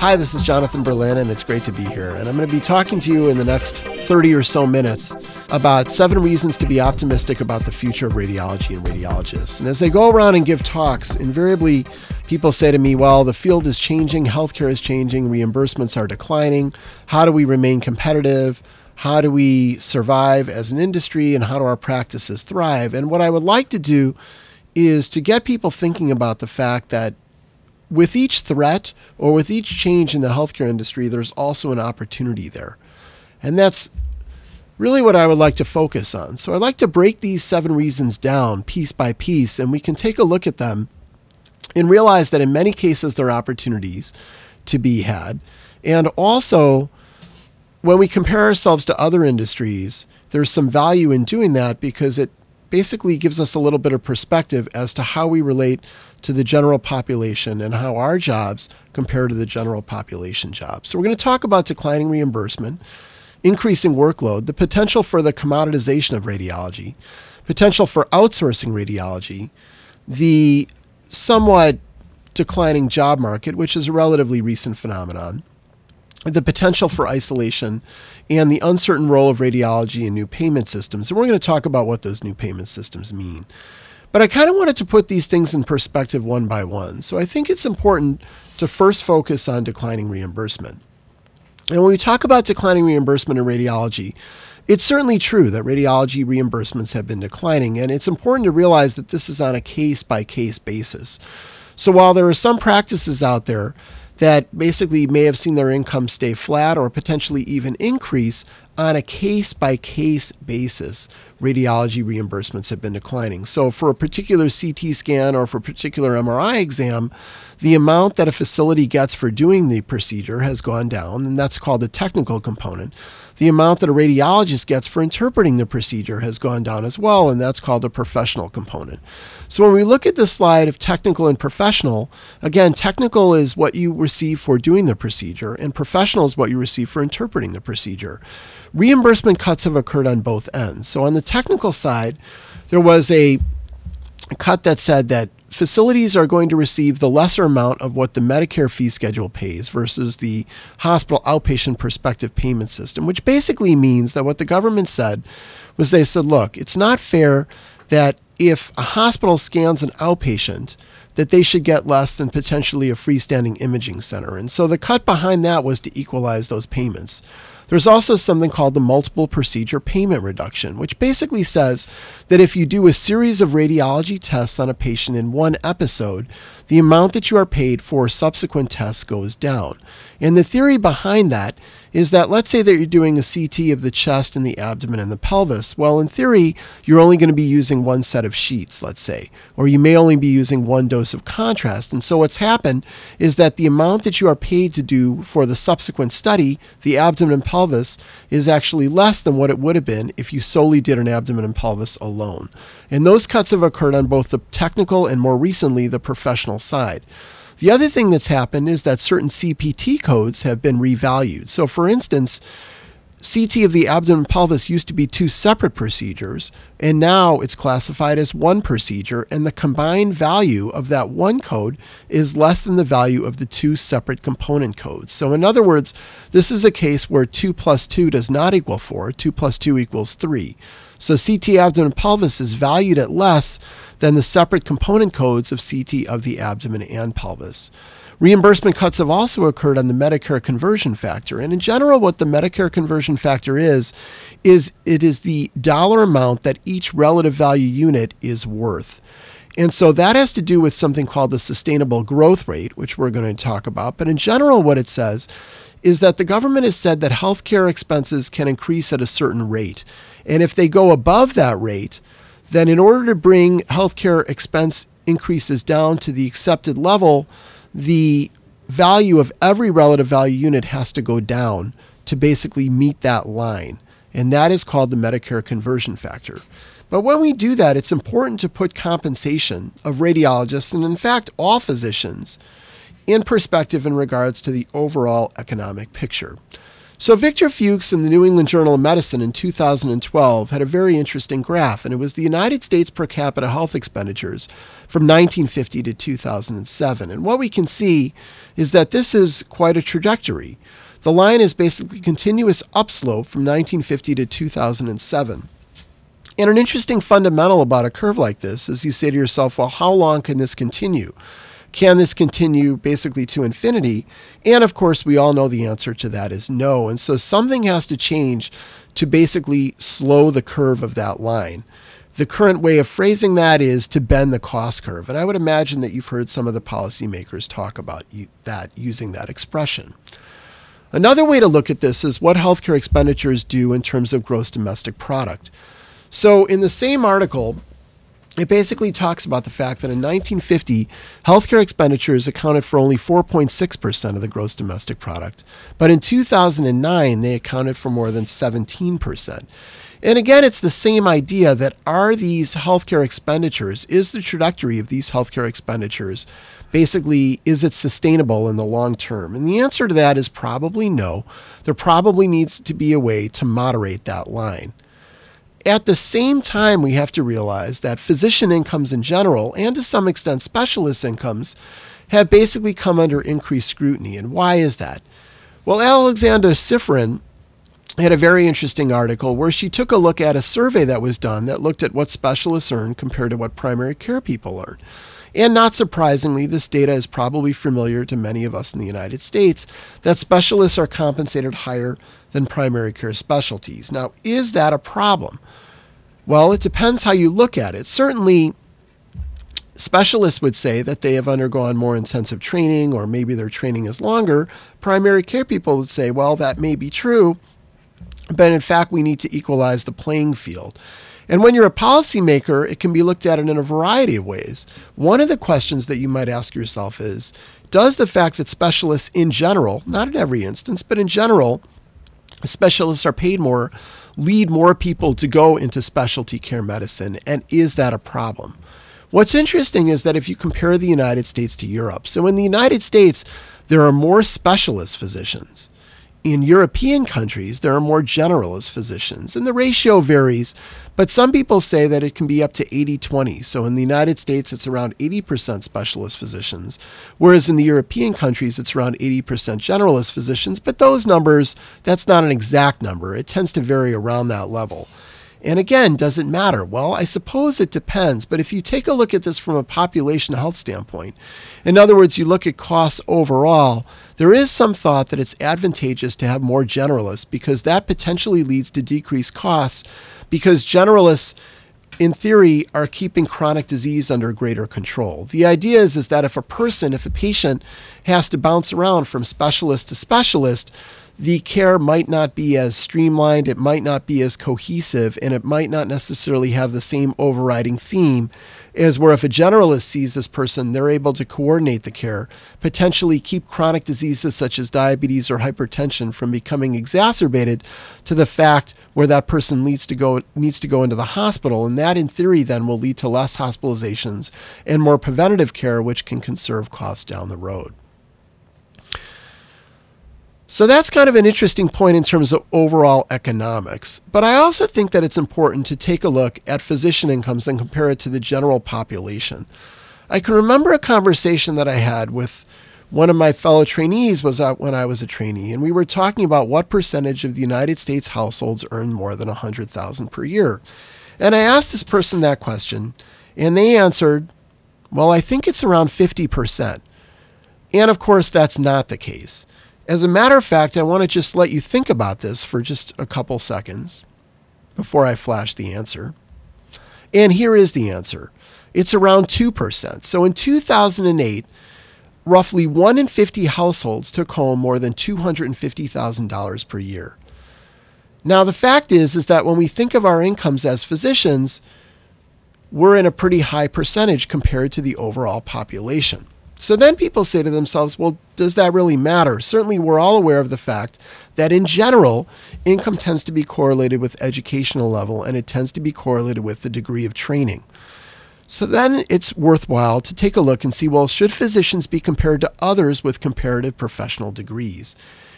Hi, this is Jonathan Berlin, and it's great to be here. And I'm going to be talking to you in the next 30 or so minutes about seven reasons to be optimistic about the future of radiology and radiologists. And as I go around and give talks, invariably people say to me, well, the field is changing, healthcare is changing, reimbursements are declining. How do we remain competitive? How do we survive as an industry? And how do our practices thrive? And what I would like to do is to get people thinking about the fact that with each threat or with each change in the healthcare industry, there's also an opportunity there. And that's really what I would like to focus on. So I'd like to break these seven reasons down piece by piece, and we can take a look at them and realize that in many cases there are opportunities to be had. And also, when we compare ourselves to other industries, there's some value in doing that because it basically gives us a little bit of perspective as to how we relate to the general population and how our jobs compare to the general population jobs. So, we're going to talk about declining reimbursement, increasing workload, the potential for the commoditization of radiology, potential for outsourcing radiology, the somewhat declining job market, which is a relatively recent phenomenon, the potential for isolation, and the uncertain role of radiology in new payment systems. And we're going to talk about what those new payment systems mean. But I kind of wanted to put these things in perspective one by one. So I think it's important to first focus on declining reimbursement. And when we talk about declining reimbursement in radiology, it's certainly true that radiology reimbursements have been declining, and it's important to realize that this is on a case by case basis. So while there are some practices out there that basically may have seen their income stay flat or potentially even increase on a case by case basis. Radiology reimbursements have been declining. So, for a particular CT scan or for a particular MRI exam, the amount that a facility gets for doing the procedure has gone down, and that's called the technical component. The amount that a radiologist gets for interpreting the procedure has gone down as well, and that's called a professional component. So when we look at this slide of technical and professional, again, technical is what you receive for doing the procedure, and professional is what you receive for interpreting the procedure. Reimbursement cuts have occurred on both ends. So on the technical side, there was a cut that said that facilities are going to receive the lesser amount of what the Medicare fee schedule pays versus the hospital outpatient prospective payment system, which basically means that what the government said was they said, look, it's not fair that if a hospital scans an outpatient, that they should get less than potentially a freestanding imaging center. And so the cut behind that was to equalize those payments. There's also something called the multiple procedure payment reduction, which basically says that if you do a series of radiology tests on a patient in one episode, the amount that you are paid for subsequent tests goes down. And the theory behind that is that let's say that you're doing a CT of the chest and the abdomen and the pelvis. Well, in theory, you're only going to be using one set of sheets, let's say, or you may only be using one dose of contrast. And so what's happened is that the amount that you are paid to do for the subsequent study, the abdomen and pelvis, is actually less than what it would have been if you solely did an abdomen and pelvis alone. And those cuts have occurred on both the technical and more recently the professional side. The other thing that's happened is that certain CPT codes have been revalued. So, for instance, CT of the abdomen and pelvis used to be two separate procedures, and now it's classified as one procedure, and the combined value of that one code is less than the value of the two separate component codes. So, in other words, this is a case where 2 plus 2 does not equal 4, 2 plus 2 equals 3. So CT abdomen pelvis is valued at less than the separate component codes of CT of the abdomen and pelvis. Reimbursement cuts have also occurred on the Medicare conversion factor. And in general, what the Medicare conversion factor is, is it is the dollar amount that each relative value unit is worth. And so that has to do with something called the sustainable growth rate, which we're going to talk about. But in general, what it says is that the government has said that healthcare expenses can increase at a certain rate. And if they go above that rate, then in order to bring healthcare expense increases down to the accepted level, the value of every relative value unit has to go down to basically meet that line. And that is called the Medicare conversion factor. But when we do that, it's important to put compensation of radiologists and, in fact, all physicians in perspective in regards to the overall economic picture. So, Victor Fuchs in the New England Journal of Medicine in 2012 had a very interesting graph, and it was the United States per capita health expenditures from 1950 to 2007. And what we can see is that this is quite a trajectory. The line is basically continuous upslope from 1950 to 2007. And an interesting fundamental about a curve like this is you say to yourself, well, how long can this continue? Can this continue basically to infinity? And of course, we all know the answer to that is no. And so something has to change to basically slow the curve of that line. The current way of phrasing that is to bend the cost curve. And I would imagine that you've heard some of the policymakers talk about that using that expression. Another way to look at this is what healthcare expenditures do in terms of gross domestic product. So, in the same article, it basically talks about the fact that in 1950, healthcare expenditures accounted for only 4.6% of the gross domestic product. But in 2009, they accounted for more than 17%. And again, it's the same idea that are these healthcare expenditures, is the trajectory of these healthcare expenditures basically, is it sustainable in the long term? And the answer to that is probably no. There probably needs to be a way to moderate that line. At the same time, we have to realize that physician incomes in general, and to some extent specialist incomes, have basically come under increased scrutiny. And why is that? Well, Alexandra Sifferlin had a very interesting article where she took a look at a survey that was done that looked at what specialists earn compared to what primary care people earn. And not surprisingly, this data is probably familiar to many of us in the United States that specialists are compensated higher than primary care specialties. Now, is that a problem? Well, it depends how you look at it. Certainly, specialists would say that they have undergone more intensive training or maybe their training is longer. Primary care people would say, well, that may be true, but in fact, we need to equalize the playing field. And when you're a policymaker, it can be looked at in a variety of ways. One of the questions that you might ask yourself is Does the fact that specialists in general, not in every instance, but in general, specialists are paid more, lead more people to go into specialty care medicine? And is that a problem? What's interesting is that if you compare the United States to Europe, so in the United States, there are more specialist physicians. In European countries, there are more generalist physicians, and the ratio varies, but some people say that it can be up to 80 20. So in the United States, it's around 80% specialist physicians, whereas in the European countries, it's around 80% generalist physicians. But those numbers, that's not an exact number. It tends to vary around that level. And again, does it matter? Well, I suppose it depends. But if you take a look at this from a population health standpoint, in other words, you look at costs overall, there is some thought that it's advantageous to have more generalists because that potentially leads to decreased costs because generalists in theory are keeping chronic disease under greater control. The idea is, is that if a person, if a patient has to bounce around from specialist to specialist, the care might not be as streamlined, it might not be as cohesive, and it might not necessarily have the same overriding theme as where if a generalist sees this person, they're able to coordinate the care, potentially keep chronic diseases such as diabetes or hypertension from becoming exacerbated to the fact where that person needs to go needs to go into the hospital, and that in theory then will lead to less hospitalizations and more preventative care, which can conserve costs down the road. So that's kind of an interesting point in terms of overall economics. But I also think that it's important to take a look at physician incomes and compare it to the general population. I can remember a conversation that I had with one of my fellow trainees was when I was a trainee, and we were talking about what percentage of the United States households earn more than 100,000 per year. And I asked this person that question, and they answered, "Well, I think it's around 50%." And of course, that's not the case. As a matter of fact, I want to just let you think about this for just a couple seconds before I flash the answer. And here is the answer it's around 2%. So in 2008, roughly 1 in 50 households took home more than $250,000 per year. Now the fact is is that when we think of our incomes as physicians, we're in a pretty high percentage compared to the overall population. So then people say to themselves, well, does that really matter? Certainly, we're all aware of the fact that in general, income tends to be correlated with educational level and it tends to be correlated with the degree of training. So then it's worthwhile to take a look and see well, should physicians be compared to others with comparative professional degrees?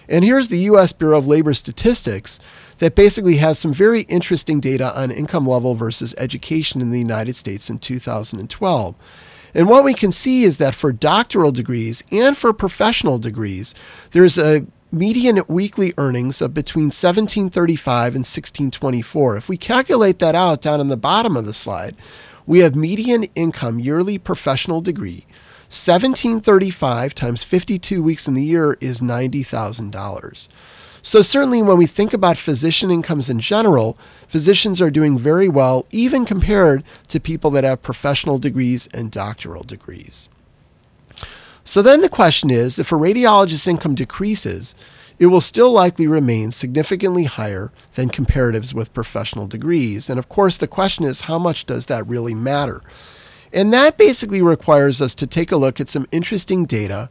And here's the US Bureau of Labor Statistics that basically has some very interesting data on income level versus education in the United States in 2012. And what we can see is that for doctoral degrees and for professional degrees, there's a median weekly earnings of between 1735 and 1624. If we calculate that out down in the bottom of the slide, we have median income yearly professional degree 1735 times 52 weeks in the year is $90,000. So, certainly, when we think about physician incomes in general, physicians are doing very well, even compared to people that have professional degrees and doctoral degrees. So, then the question is if a radiologist's income decreases, it will still likely remain significantly higher than comparatives with professional degrees. And of course, the question is how much does that really matter? And that basically requires us to take a look at some interesting data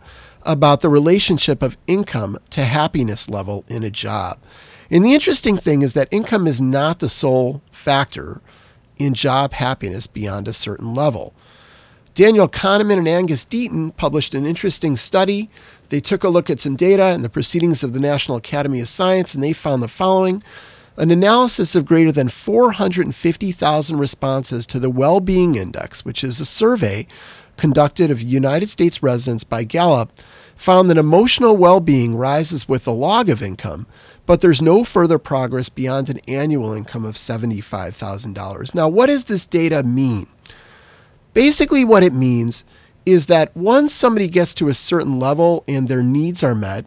about the relationship of income to happiness level in a job. And the interesting thing is that income is not the sole factor in job happiness beyond a certain level. Daniel Kahneman and Angus Deaton published an interesting study. They took a look at some data in the proceedings of the National Academy of Science and they found the following an analysis of greater than 450,000 responses to the Well Being Index, which is a survey conducted of United States residents by Gallup, found that emotional well being rises with the log of income, but there's no further progress beyond an annual income of $75,000. Now, what does this data mean? Basically, what it means is that once somebody gets to a certain level and their needs are met,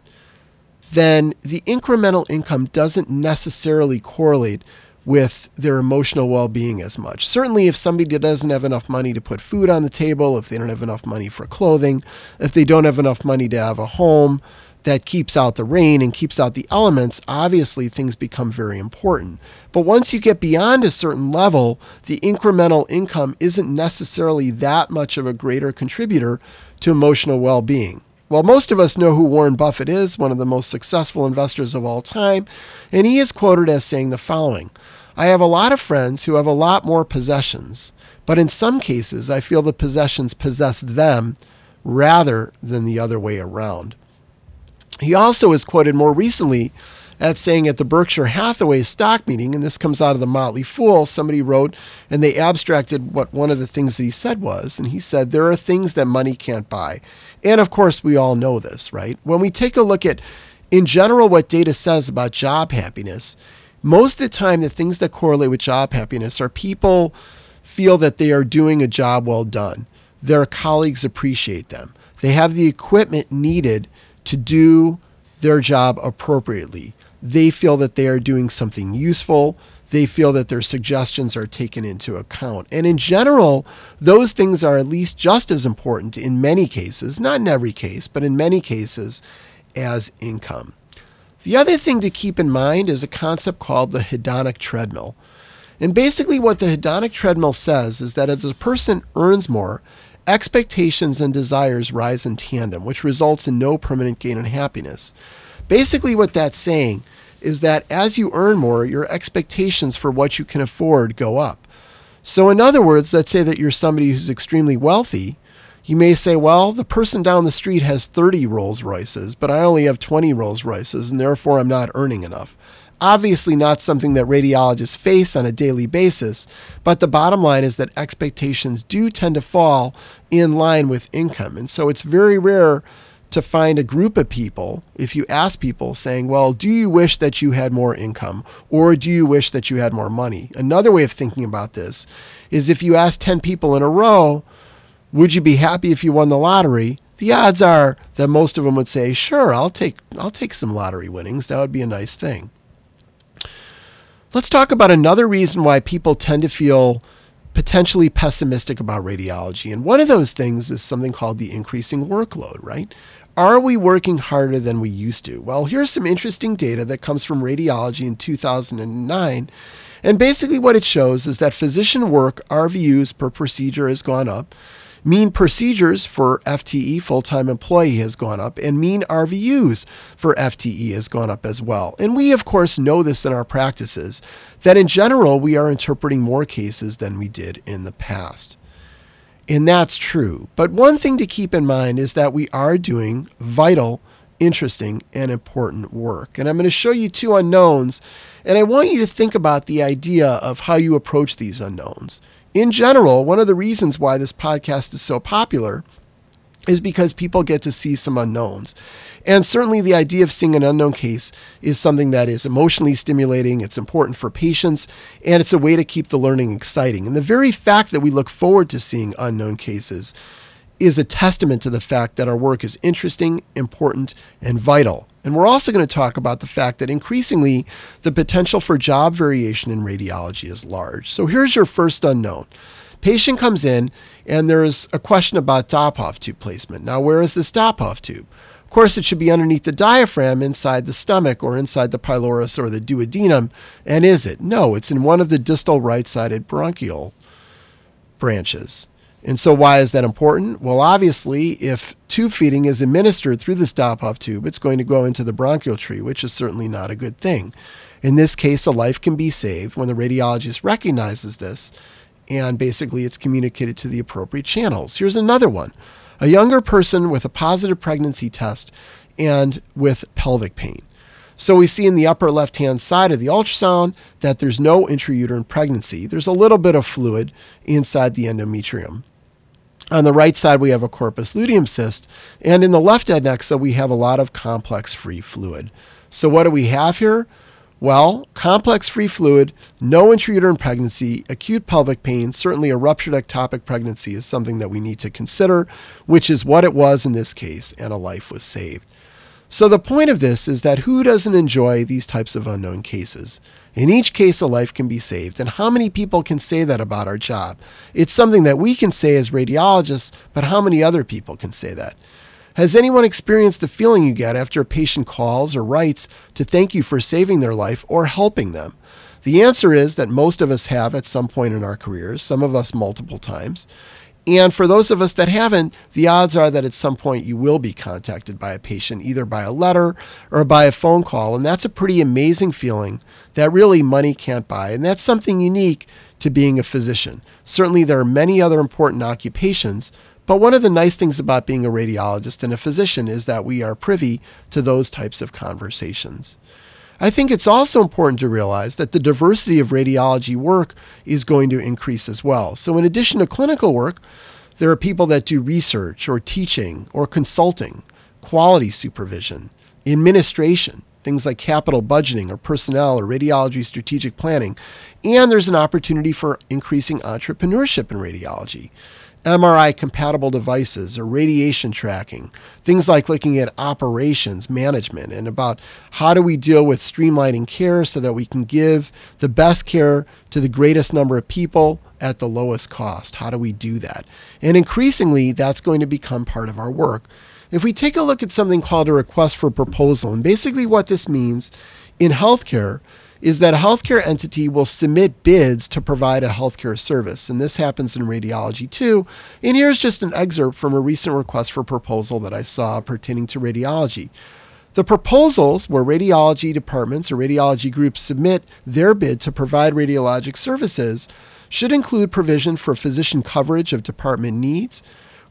then the incremental income doesn't necessarily correlate with their emotional well being as much. Certainly, if somebody doesn't have enough money to put food on the table, if they don't have enough money for clothing, if they don't have enough money to have a home that keeps out the rain and keeps out the elements, obviously things become very important. But once you get beyond a certain level, the incremental income isn't necessarily that much of a greater contributor to emotional well being. Well, most of us know who Warren Buffett is, one of the most successful investors of all time, and he is quoted as saying the following I have a lot of friends who have a lot more possessions, but in some cases, I feel the possessions possess them rather than the other way around. He also is quoted more recently at saying at the Berkshire Hathaway stock meeting, and this comes out of the Motley Fool, somebody wrote and they abstracted what one of the things that he said was, and he said, There are things that money can't buy. And of course, we all know this, right? When we take a look at, in general, what data says about job happiness, most of the time, the things that correlate with job happiness are people feel that they are doing a job well done. Their colleagues appreciate them. They have the equipment needed to do their job appropriately. They feel that they are doing something useful. They feel that their suggestions are taken into account. And in general, those things are at least just as important in many cases, not in every case, but in many cases, as income. The other thing to keep in mind is a concept called the hedonic treadmill. And basically, what the hedonic treadmill says is that as a person earns more, expectations and desires rise in tandem, which results in no permanent gain in happiness. Basically, what that's saying is that as you earn more, your expectations for what you can afford go up. So, in other words, let's say that you're somebody who's extremely wealthy. You may say, well, the person down the street has 30 Rolls Royces, but I only have 20 Rolls Royces, and therefore I'm not earning enough. Obviously, not something that radiologists face on a daily basis, but the bottom line is that expectations do tend to fall in line with income. And so it's very rare to find a group of people, if you ask people saying, Well, do you wish that you had more income or do you wish that you had more money? Another way of thinking about this is if you ask 10 people in a row, Would you be happy if you won the lottery? The odds are that most of them would say, Sure, I'll take, I'll take some lottery winnings. That would be a nice thing. Let's talk about another reason why people tend to feel potentially pessimistic about radiology. And one of those things is something called the increasing workload, right? Are we working harder than we used to? Well, here's some interesting data that comes from radiology in 2009. And basically, what it shows is that physician work RVUs per procedure has gone up. Mean procedures for FTE, full time employee, has gone up, and mean RVUs for FTE has gone up as well. And we, of course, know this in our practices that in general, we are interpreting more cases than we did in the past. And that's true. But one thing to keep in mind is that we are doing vital interesting, and important work. And I'm going to show you two unknowns, and I want you to think about the idea of how you approach these unknowns. In general, one of the reasons why this podcast is so popular is because people get to see some unknowns. And certainly the idea of seeing an unknown case is something that is emotionally stimulating, it's important for patients, and it's a way to keep the learning exciting. And the very fact that we look forward to seeing unknown cases is a testament to the fact that our work is interesting, important, and vital. And we're also going to talk about the fact that increasingly the potential for job variation in radiology is large. So here's your first unknown. Patient comes in and there's a question about Dobhoff tube placement. Now, where is this Dobhoff tube? Of course, it should be underneath the diaphragm inside the stomach or inside the pylorus or the duodenum. And is it? No, it's in one of the distal right sided bronchial branches. And so, why is that important? Well, obviously, if tube feeding is administered through the Dobhoff tube, it's going to go into the bronchial tree, which is certainly not a good thing. In this case, a life can be saved when the radiologist recognizes this and basically it's communicated to the appropriate channels. Here's another one a younger person with a positive pregnancy test and with pelvic pain. So we see in the upper left hand side of the ultrasound that there's no intrauterine pregnancy. There's a little bit of fluid inside the endometrium. On the right side, we have a corpus luteum cyst, and in the left adnexa, we have a lot of complex free fluid. So, what do we have here? Well, complex free fluid, no intrauterine pregnancy, acute pelvic pain, certainly a ruptured ectopic pregnancy is something that we need to consider, which is what it was in this case, and a life was saved. So, the point of this is that who doesn't enjoy these types of unknown cases? In each case, a life can be saved. And how many people can say that about our job? It's something that we can say as radiologists, but how many other people can say that? Has anyone experienced the feeling you get after a patient calls or writes to thank you for saving their life or helping them? The answer is that most of us have at some point in our careers, some of us multiple times. And for those of us that haven't, the odds are that at some point you will be contacted by a patient, either by a letter or by a phone call. And that's a pretty amazing feeling that really money can't buy. And that's something unique to being a physician. Certainly, there are many other important occupations, but one of the nice things about being a radiologist and a physician is that we are privy to those types of conversations. I think it's also important to realize that the diversity of radiology work is going to increase as well. So, in addition to clinical work, there are people that do research or teaching or consulting, quality supervision, administration, things like capital budgeting or personnel or radiology strategic planning. And there's an opportunity for increasing entrepreneurship in radiology. MRI compatible devices or radiation tracking, things like looking at operations management and about how do we deal with streamlining care so that we can give the best care to the greatest number of people at the lowest cost. How do we do that? And increasingly, that's going to become part of our work. If we take a look at something called a request for proposal, and basically what this means in healthcare is that a healthcare entity will submit bids to provide a healthcare service. And this happens in radiology too. And here's just an excerpt from a recent request for proposal that I saw pertaining to radiology. The proposals where radiology departments or radiology groups submit their bid to provide radiologic services should include provision for physician coverage of department needs,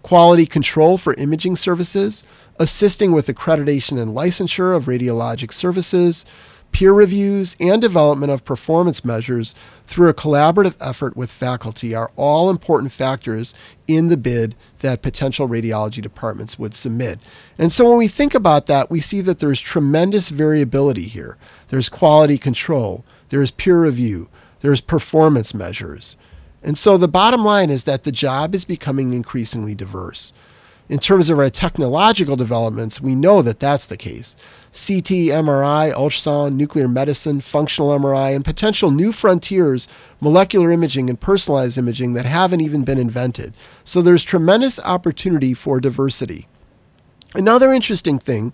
quality control for imaging services, assisting with accreditation and licensure of radiologic services, peer reviews, and development of performance measures through a collaborative effort with faculty are all important factors in the bid that potential radiology departments would submit. And so when we think about that, we see that there's tremendous variability here. There's quality control, there's peer review, there's performance measures. And so the bottom line is that the job is becoming increasingly diverse. In terms of our technological developments, we know that that's the case. CT, MRI, ultrasound, nuclear medicine, functional MRI, and potential new frontiers, molecular imaging and personalized imaging that haven't even been invented. So there's tremendous opportunity for diversity. Another interesting thing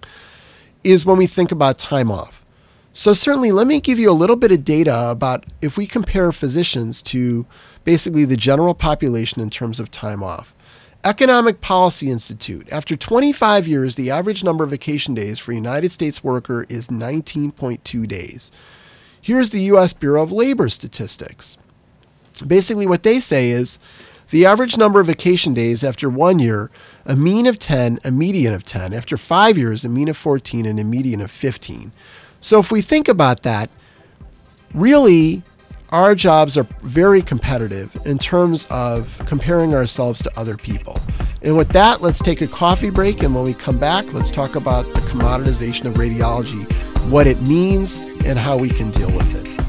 is when we think about time off. So, certainly, let me give you a little bit of data about if we compare physicians to basically the general population in terms of time off. Economic Policy Institute. After 25 years, the average number of vacation days for a United States worker is 19.2 days. Here's the U.S. Bureau of Labor statistics. Basically, what they say is The average number of vacation days after one year, a mean of 10, a median of 10. After five years, a mean of 14 and a median of 15. So if we think about that, really, our jobs are very competitive in terms of comparing ourselves to other people. And with that, let's take a coffee break. And when we come back, let's talk about the commoditization of radiology, what it means, and how we can deal with it.